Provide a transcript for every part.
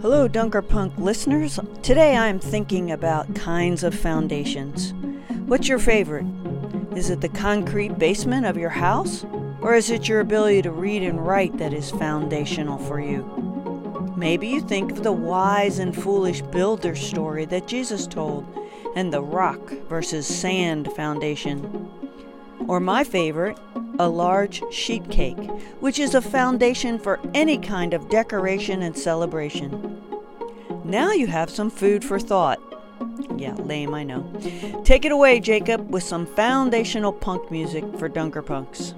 Hello, Dunker Punk listeners. Today I'm thinking about kinds of foundations. What's your favorite? Is it the concrete basement of your house? Or is it your ability to read and write that is foundational for you? Maybe you think of the wise and foolish builder story that Jesus told and the rock versus sand foundation. Or my favorite, a large sheet cake, which is a foundation for any kind of decoration and celebration. Now you have some food for thought. Yeah, lame, I know. Take it away, Jacob, with some foundational punk music for Dunker Punks.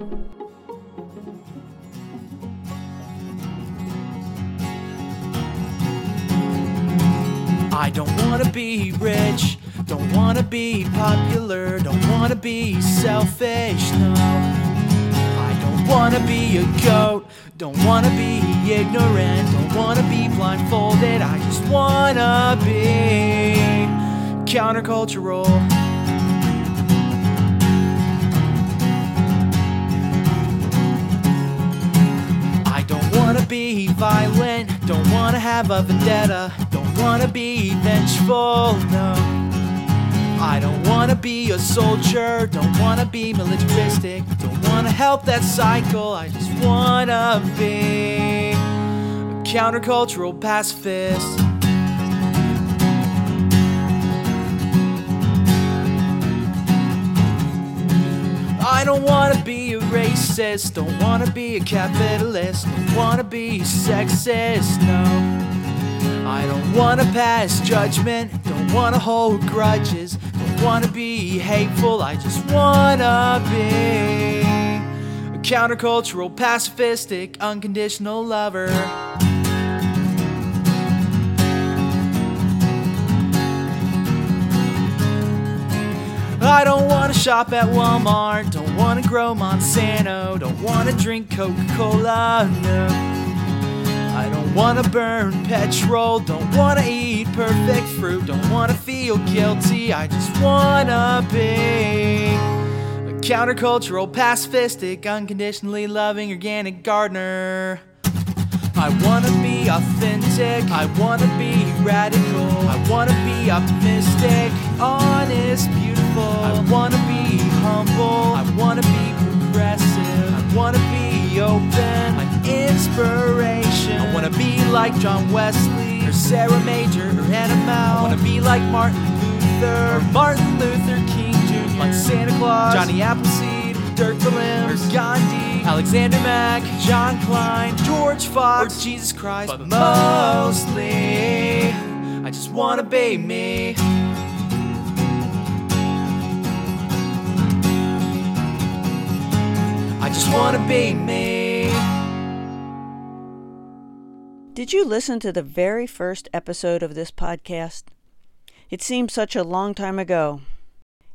I don't wanna be rich, don't wanna be popular, don't wanna be selfish, no. I don't wanna be a goat, don't wanna be ignorant, don't wanna be blindfolded, I just wanna be countercultural. I don't wanna be violent, don't wanna have a vendetta, don't wanna be vengeful, no. I don't wanna be a soldier, don't wanna be militaristic, don't wanna help that cycle, I just wanna be a countercultural pacifist. I don't wanna be a racist, don't wanna be a capitalist, don't wanna be sexist, no. I don't wanna pass judgment, don't wanna hold grudges, wanna be hateful, I just wanna be a countercultural, pacifistic, unconditional lover. I don't wanna shop at Walmart, don't wanna grow Monsanto, don't wanna drink Coca Cola, no. I don't wanna burn petrol, don't wanna eat perfect fruit, don't wanna feel guilty, I just wanna be a countercultural, pacifistic, unconditionally loving organic gardener. I wanna be authentic, I wanna be radical, I wanna be optimistic, honest, beautiful. I wanna be humble, I wanna be progressive, I wanna be open, an inspiration. I wanna be like John Wesley, or Sarah Major, or Anna Mow. I wanna be like Martin Luther, or Martin Luther King Jr., like Santa Claus, Johnny Appleseed, Dirk Berlin, or Gandhi, Alexander Mack, John Kline, George Fox, or Jesus Christ. But mostly, I just wanna be me. I just wanna be me. Did you listen to the very first episode of this podcast? It seems such a long time ago.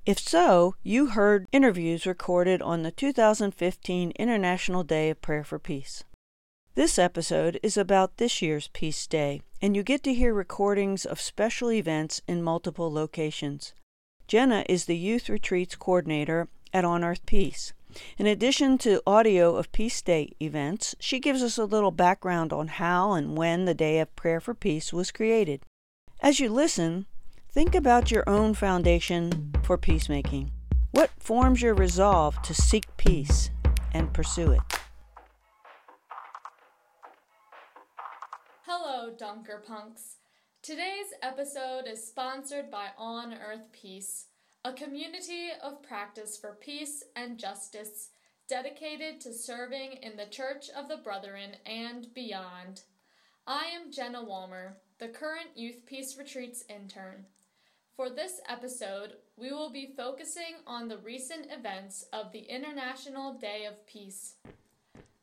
If so, you heard interviews recorded on the 2015 International Day of Prayer for Peace. This episode is about this year's Peace Day, and you get to hear recordings of special events in multiple locations. Jenna is the Youth Retreats Coordinator at On Earth Peace. In addition to audio of Peace Day events, she gives us a little background on how and when the Day of Prayer for Peace was created. As you listen, think about your own foundation for peacemaking. What forms your resolve to seek peace and pursue it? Hello, Dunker Punks. Today's episode is sponsored by On Earth Peace, a community of practice for peace and justice dedicated to serving in the Church of the Brethren and beyond. I am Jenna Walmer, the current Youth Peace Retreats intern. For this episode, we will be focusing on the recent events of the International Day of Peace.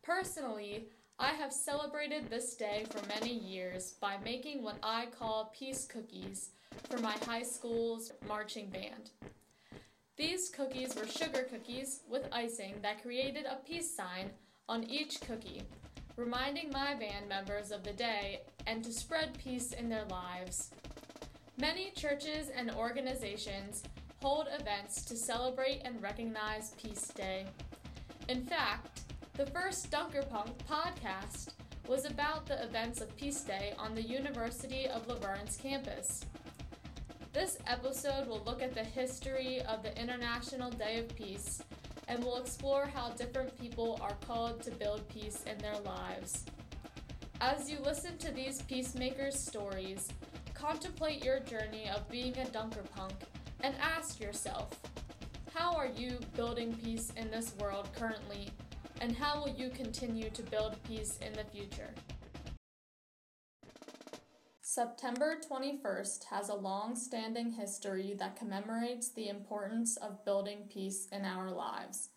Personally, I have celebrated this day for many years by making what I call peace cookies for my high school's marching band. These cookies were sugar cookies with icing that created a peace sign on each cookie, reminding my band members of the day and to spread peace in their lives. Many churches and organizations hold events to celebrate and recognize Peace Day. In fact, the first Dunkerpunk podcast was about the events of Peace Day on the University of La Verne's campus. This episode will look at the history of the International Day of Peace and will explore how different people are called to build peace in their lives. As you listen to these peacemakers' stories, contemplate your journey of being a Dunkerpunk and ask yourself how are you building peace in this world currently, and how will you continue to build peace in the future? September 21st has a long standing history that commemorates the importance of building peace in our lives.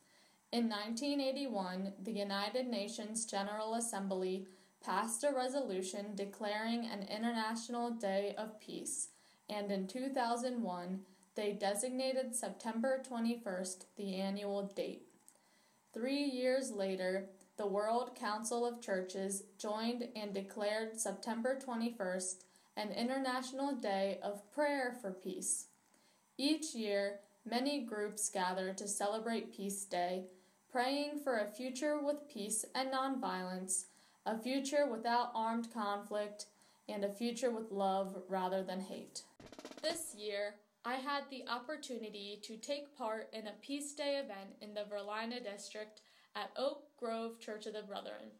In 1981, the United Nations General Assembly passed a resolution declaring an International Day of Peace, and in 2001, they designated September 21st the annual date. Three years later, the World Council of Churches joined and declared September 21st an International Day of Prayer for Peace. Each year, many groups gather to celebrate Peace Day, praying for a future with peace and nonviolence, a future without armed conflict, and a future with love rather than hate. This year, I had the opportunity to take part in a Peace Day event in the Virlina district at Oak Grove Church of the Brethren.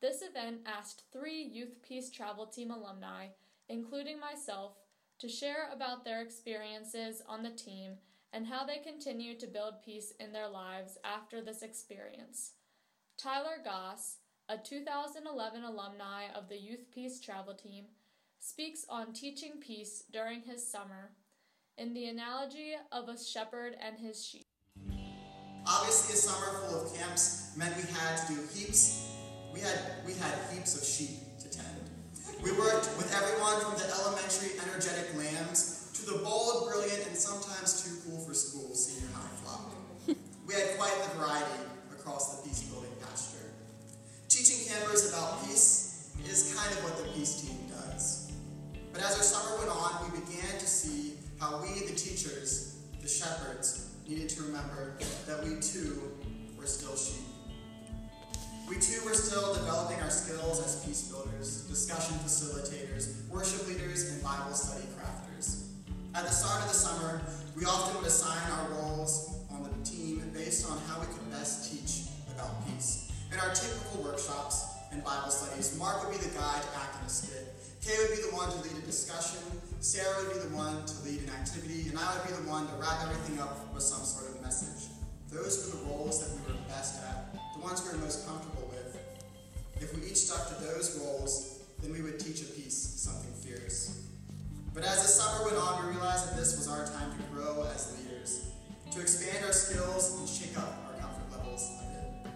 This event asked three Youth Peace Travel Team alumni, including myself, to share about their experiences on the team and how they continue to build peace in their lives after this experience. Tyler Goss, a 2011 alumni of the Youth Peace Travel Team, speaks on teaching peace during his summer in the analogy of a shepherd and his sheep. Obviously, a summer full of camps meant we had to do heaps. We had we had heaps of sheep to tend. We worked with everyone from the elementary energetic lambs to the bold, brilliant, and sometimes too cool for school senior high flock. We had quite the variety across the peace building pasture. Teaching campers about peace is kind of what the peace team does. But as our summer went on, we began to see how we, the teachers, the shepherds, needed to remember that we too were still sheep. We too were still developing our skills as peace builders, discussion facilitators, worship leaders, and Bible study crafters. At the start of the summer, we often would assign our roles on the team based on how we could best teach about peace. In our typical workshops and Bible studies, Mark would be the guy to act in a skit. Kay would be the one to lead a discussion, Sarah would be the one to lead an activity, and I would be the one to wrap everything up with some sort of message. Those were the roles that we were best at, ones we were most comfortable with. If we each stuck to those roles, then we would teach a piece, something fierce. But as the summer went on, we realized that this was our time to grow as leaders, to expand our skills and shake up our comfort levels a bit.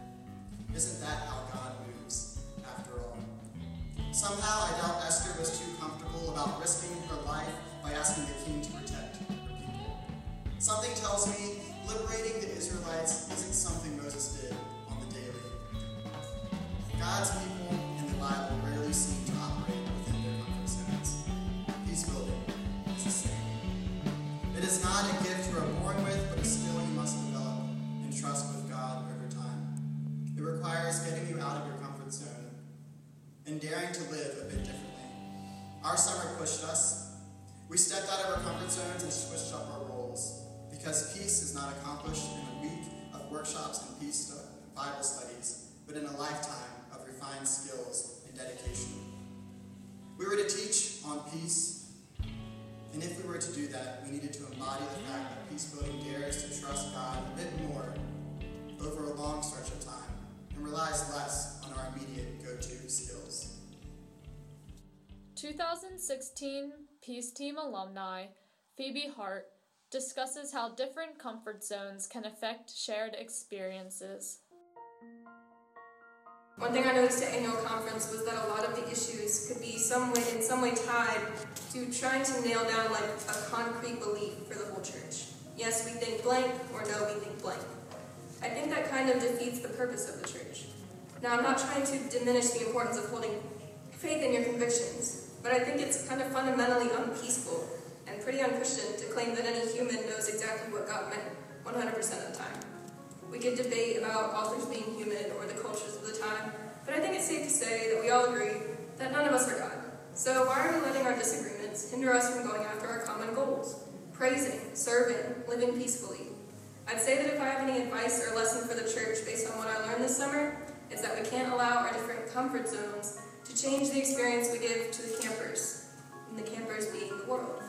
Isn't that how God moves, after all? Somehow, I doubt Esther was too comfortable about risking her life by asking the king to protect her people. Something tells me liberating the Israelites isn't something Moses did. God's people in the Bible rarely seem to operate within their comfort zones. Peace building is the same. It is not a gift you are born with, but a skill you must develop and trust with God over time. It requires getting you out of your comfort zone and daring to live a bit differently. Our summer pushed us. We stepped out of our comfort zones and switched up our roles because peace is not accomplished in a week of workshops and peace Bible studies, but in a lifetime refined skills and dedication. We were to teach on peace, and if we were to do that, we needed to embody the fact that peace building dares to trust God a bit more over a long stretch of time and relies less on our immediate go to skills. 2016 Peace Team alumni Phoebe Hart discusses how different comfort zones can affect shared experiences. One thing I noticed at annual conference was that a lot of the issues could be some way, in some way tied to trying to nail down like a concrete belief for the whole church. Yes, we think blank, or no, we think blank. I think that kind of defeats the purpose of the church. Now, I'm not trying to diminish the importance of holding faith in your convictions, but I think it's kind of fundamentally unpeaceful and pretty unchristian to claim that any human knows exactly what God meant 100% of the time. We could debate about authors being human or the cultures of the time, But I think it's safe to say that we all agree that none of us are God. So why are we letting our disagreements hinder us from going after our common goals? Praising, serving, living peacefully. I'd say that if I have any advice or lesson for the church based on what I learned this summer, it's that we can't allow our different comfort zones to change the experience we give to the campers, and the campers being the world.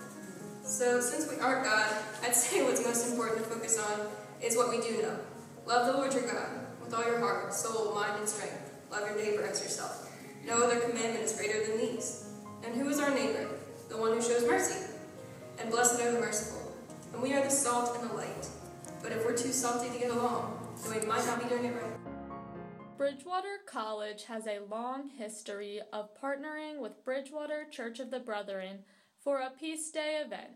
So since we aren't God, I'd say what's most important to focus on is what we do know. Love the Lord your God with all your heart, soul, mind, and strength. Love your neighbor as yourself. No other commandment is greater than these. And who is our neighbor? The one who shows mercy. And blessed are the merciful. And we are the salt and the light. But if we're too salty to get along, then we might not be doing it right. Bridgewater College has a long history of partnering with Bridgewater Church of the Brethren for a Peace Day event.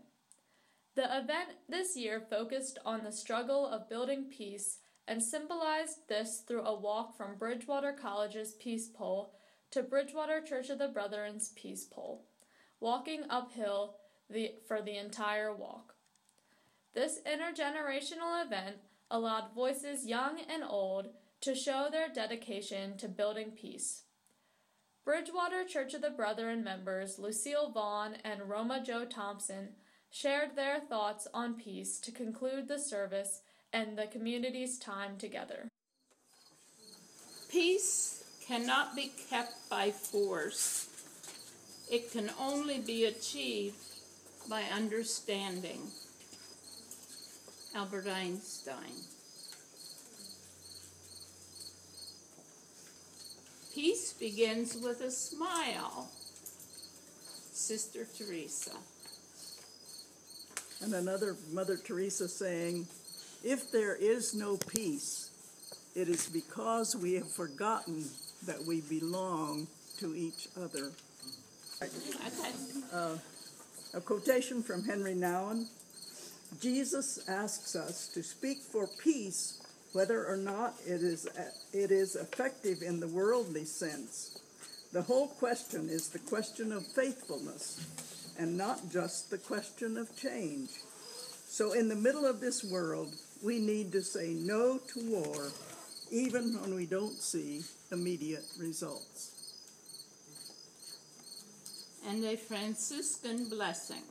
The event this year focused on the struggle of building peace and symbolized this through a walk from Bridgewater College's Peace Pole to Bridgewater Church of the Brethren's Peace Pole, walking uphill the, for the entire walk. This intergenerational event allowed voices young and old to show their dedication to building peace. Bridgewater Church of the Brethren members Lucille Vaughn and Roma Jo Thompson shared their thoughts on peace to conclude the service and the community's time together. Peace cannot be kept by force. It can only be achieved by understanding. Albert Einstein. Peace begins with a smile. Sister Teresa. And another Mother Teresa saying, If there is no peace, it is because we have forgotten that we belong to each other. Uh, a quotation from Henri Nouwen Jesus asks us to speak for peace whether or not it is, it is effective in the worldly sense. The whole question is the question of faithfulness and not just the question of change. So, in the middle of this world, we need to say no to war, even when we don't see immediate results. And a Franciscan blessing.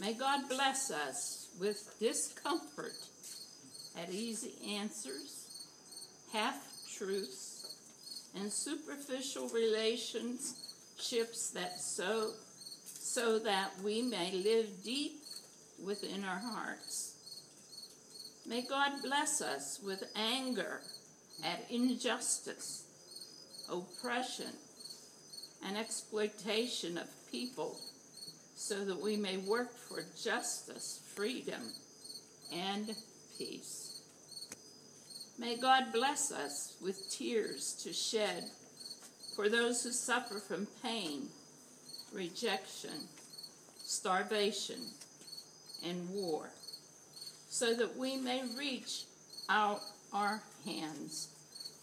May God bless us with discomfort at easy answers, half truths, and superficial relationships that so so that we may live deep within our hearts. May God bless us with anger at injustice, oppression, and exploitation of people so that we may work for justice, freedom, and peace. May God bless us with tears to shed for those who suffer from pain, rejection, starvation, and war, so that we may reach out our hands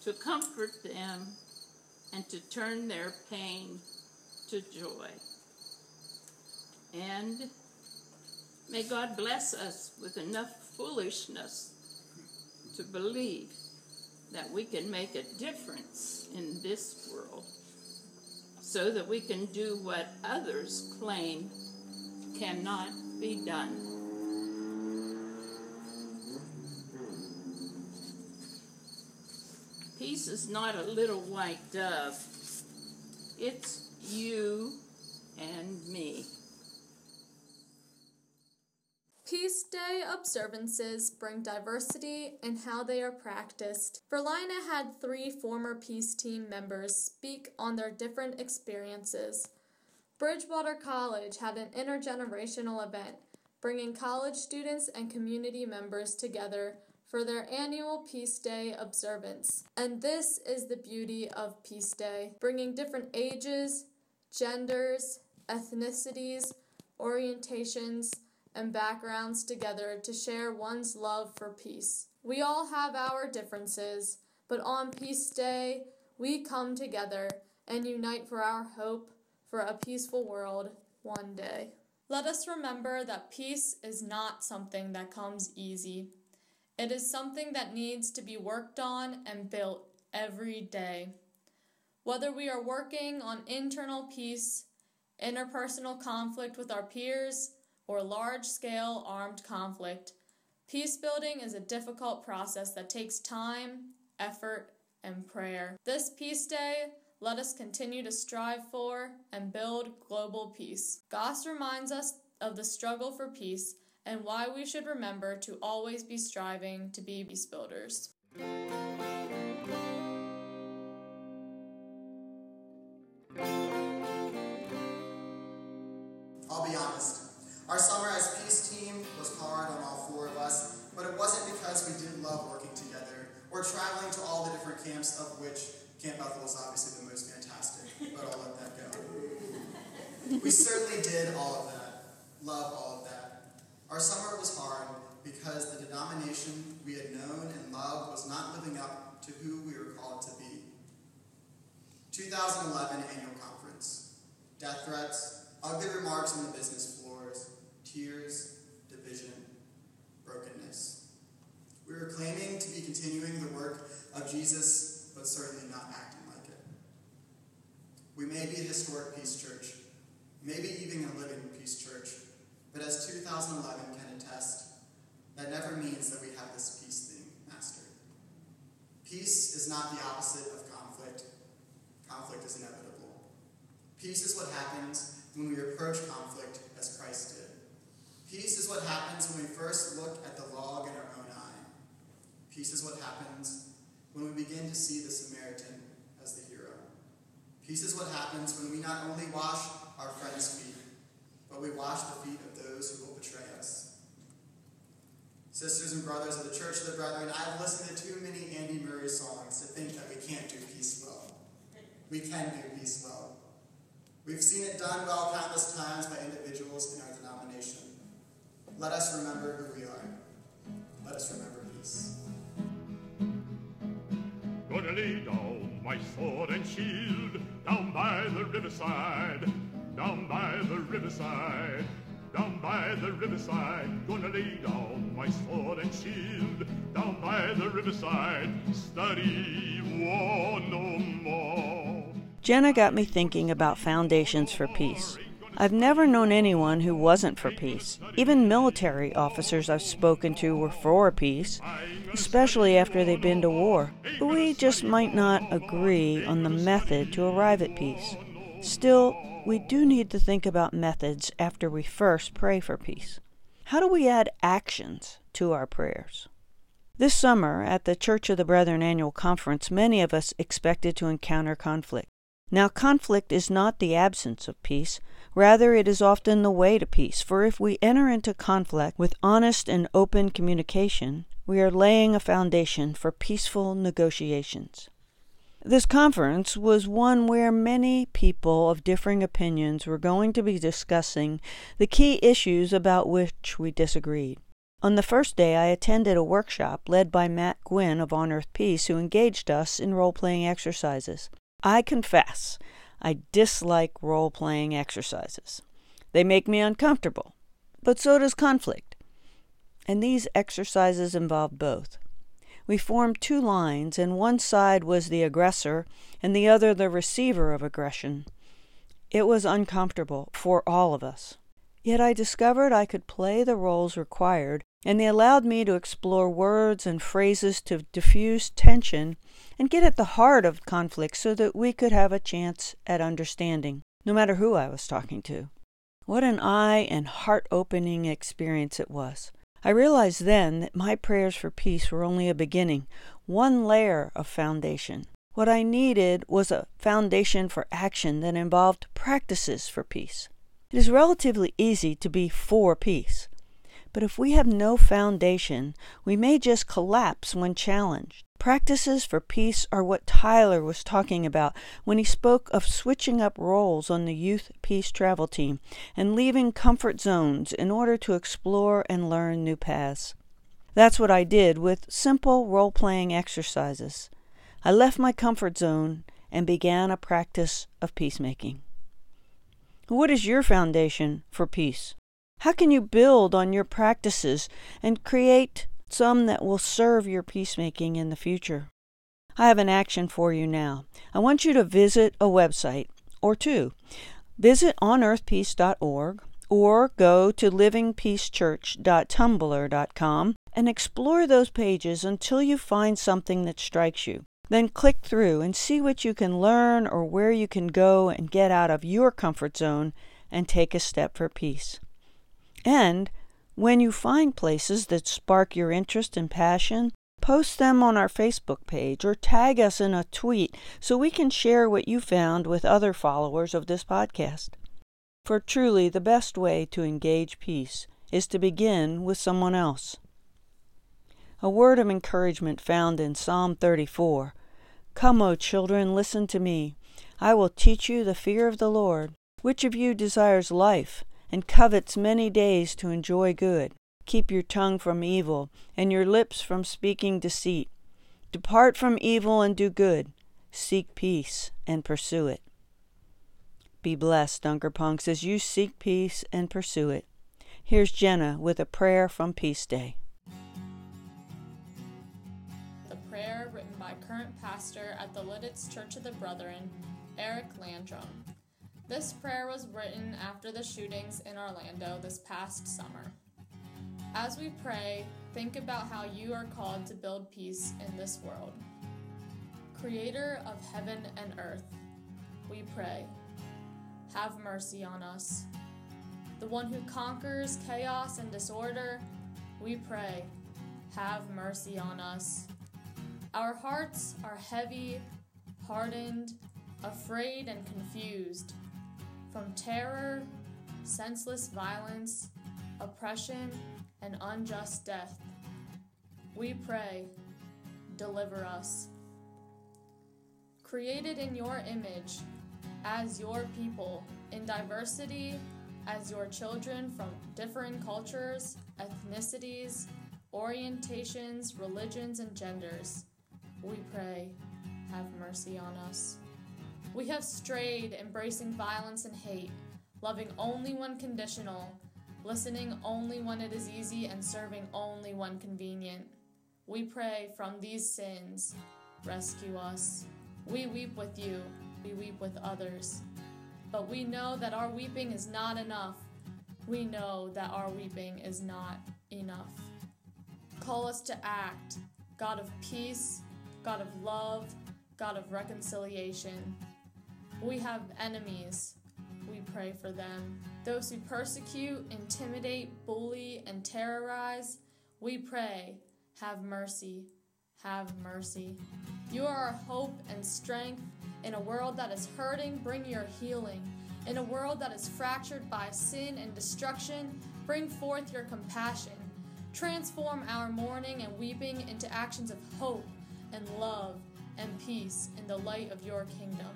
to comfort them and to turn their pain to joy. And may God bless us with enough foolishness to believe that we can make a difference in this world so that we can do what others claim cannot be done. Peace is not a little white dove. It's you and me. Peace Day observances bring diversity in how they are practiced. Virlina had three former peace team members speak on their different experiences. Bridgewater College had an intergenerational event, bringing college students and community members together for their annual Peace Day observance. And this is the beauty of Peace Day, bringing different ages, genders, ethnicities, orientations, and backgrounds together to share one's love for peace. We all have our differences, but on Peace Day, we come together and unite for our hope for a peaceful world one day. Let us remember that peace is not something that comes easy. It is something that needs to be worked on and built every day. Whether we are working on internal peace, interpersonal conflict with our peers, or large scale armed conflict, peace building is a difficult process that takes time, effort, and prayer. This Peace Day, let us continue to strive for and build global peace. Goss reminds us of the struggle for peace and why we should remember to always be striving to be peace builders. I'll be honest. Our summer as peace team was hard on all four of us, but it wasn't because we didn't love working together or traveling to all the different camps, of which Camp Bethel is obviously the most fantastic, but I'll let that go. We certainly did all of that, love all of that. Our summer was hard because the denomination we had known and loved was not living up to who we were called to be. 2011 annual conference. Death threats, ugly remarks on the business floors, tears, division, brokenness. We were claiming to be continuing the work of Jesus, but certainly not acting like it. We may be a historic peace church, maybe even a living peace church, but as 2011 can attest, that never means that we have this peace thing mastered. Peace is not the opposite of conflict. Conflict is inevitable. Peace is what happens when we approach conflict as Christ did. Peace is what happens when we first look at the log in our own eye. Peace is what happens when we begin to see the Samaritan as the hero. Peace is what happens when we not only wash our friends' feet, but we wash the feet of those who will betray us. Sisters and brothers of the Church of the Brethren, I've listened to too many Andy Murray songs to think that we can't do peace well. We can do peace well. We've seen it done well countless times by individuals in our denomination. Let us remember who we are. Let us remember peace. My sword and shield down by the riverside, down by the riverside, down by the riverside. Gonna lay down my sword and shield down by the riverside. Study war no more. Jenna got me thinking about foundations for peace. I've never known anyone who wasn't for peace. Even military officers I've spoken to were for peace, especially after they've been to war. But we just might not agree on the method to arrive at peace. Still, we do need to think about methods after we first pray for peace. How do we add actions to our prayers? This summer, at the Church of the Brethren annual conference, many of us expected to encounter conflict. Now, conflict is not the absence of peace, rather, it is often the way to peace, for if we enter into conflict with honest and open communication, we are laying a foundation for peaceful negotiations. This conference was one where many people of differing opinions were going to be discussing the key issues about which we disagreed. On the first day, I attended a workshop led by Matt Guynn of On Earth Peace, who engaged us in role playing exercises. I confess, I dislike role playing exercises. They make me uncomfortable, but so does conflict. And these exercises involved both. We formed two lines, and one side was the aggressor, and the other the receiver of aggression. It was uncomfortable for all of us. Yet I discovered I could play the roles required, and they allowed me to explore words and phrases to diffuse tension and get at the heart of conflict so that we could have a chance at understanding, no matter who I was talking to. What an eye and heart opening experience it was. I realized then that my prayers for peace were only a beginning, one layer of foundation. What I needed was a foundation for action that involved practices for peace. It is relatively easy to be for peace, but if we have no foundation, we may just collapse when challenged. Practices for peace are what Tyler was talking about when he spoke of switching up roles on the youth peace travel team and leaving comfort zones in order to explore and learn new paths. That's what I did with simple role playing exercises. I left my comfort zone and began a practice of peacemaking. What is your foundation for peace? How can you build on your practices and create some that will serve your peacemaking in the future? I have an action for you now. I want you to visit a website or two. Visit onearthpeace.org or go to livingpeacechurch.tumblr.com and explore those pages until you find something that strikes you. Then click through and see what you can learn or where you can go and get out of your comfort zone and take a step for peace. And when you find places that spark your interest and passion, post them on our Facebook page or tag us in a tweet so we can share what you found with other followers of this podcast. For truly, the best way to engage peace is to begin with someone else. A word of encouragement found in Psalm 34 Come, O children, listen to me. I will teach you the fear of the Lord. Which of you desires life and covets many days to enjoy good? Keep your tongue from evil and your lips from speaking deceit. Depart from evil and do good. Seek peace and pursue it. Be blessed, Dunkerpunks, as you seek peace and pursue it. Here's Jenna with a prayer from Peace Day. The prayer written by current pastor at the Lititz Church of the Brethren, Eric Landrum. This prayer was written after the shootings in Orlando this past summer. As we pray, think about how you are called to build peace in this world. Creator of heaven and earth, we pray have mercy on us. The one who conquers chaos and disorder, we pray, have mercy on us. Our hearts are heavy, hardened, afraid, and confused from terror, senseless violence, oppression, and unjust death. We pray, deliver us. Created in your image, as your people in diversity, as your children from different cultures, ethnicities, orientations, religions, and genders. We pray, have mercy on us. We have strayed, embracing violence and hate, loving only when conditional, listening only when it is easy, and serving only when convenient. We pray from these sins, rescue us. We weep with you we weep with others. But we know that our weeping is not enough. We know that our weeping is not enough. Call us to act, God of peace, God of love, God of reconciliation. We have enemies. We pray for them. Those who persecute, intimidate, bully, and terrorize, we pray, have mercy. Have mercy. You are our hope and strength in a world that is hurting, bring your healing. In a world that is fractured by sin and destruction, bring forth your compassion. Transform our mourning and weeping into actions of hope and love and peace in the light of your kingdom.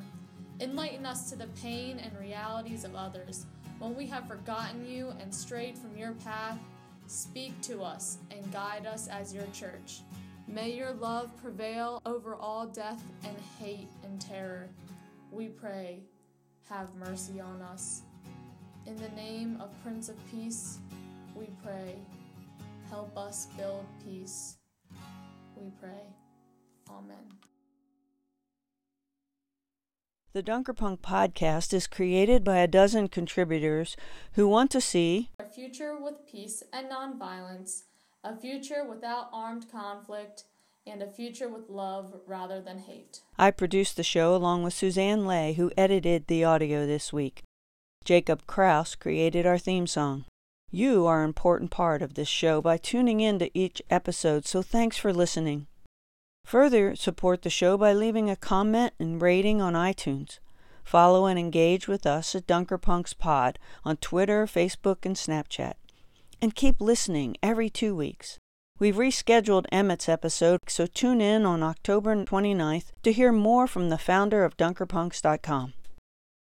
Enlighten us to the pain and realities of others. When we have forgotten you and strayed from your path, speak to us and guide us as your church. May your love prevail over all death and hate and terror. We pray, have mercy on us. In the name of Prince of Peace, we pray, help us build peace. We pray. Amen. The Dunkerpunk podcast is created by a dozen contributors who want to see a future with peace and nonviolence a future without armed conflict, and a future with love rather than hate. I produced the show along with Suzanne Lay, who edited the audio this week. Jacob Crouse created our theme song. You are an important part of this show by tuning in to each episode, so thanks for listening. Further, support the show by leaving a comment and rating on iTunes. Follow and engage with us at Dunkerpunks Pod on Twitter, Facebook, and Snapchat and keep listening every two weeks. We've rescheduled Emmett's episode, so tune in on October 29th to hear more from the founder of DunkerPunks.com.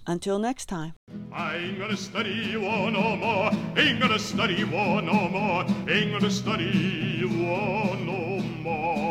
Until next time. I ain't gonna study war no more. Ain't gonna study war no more. Ain't gonna study war no more.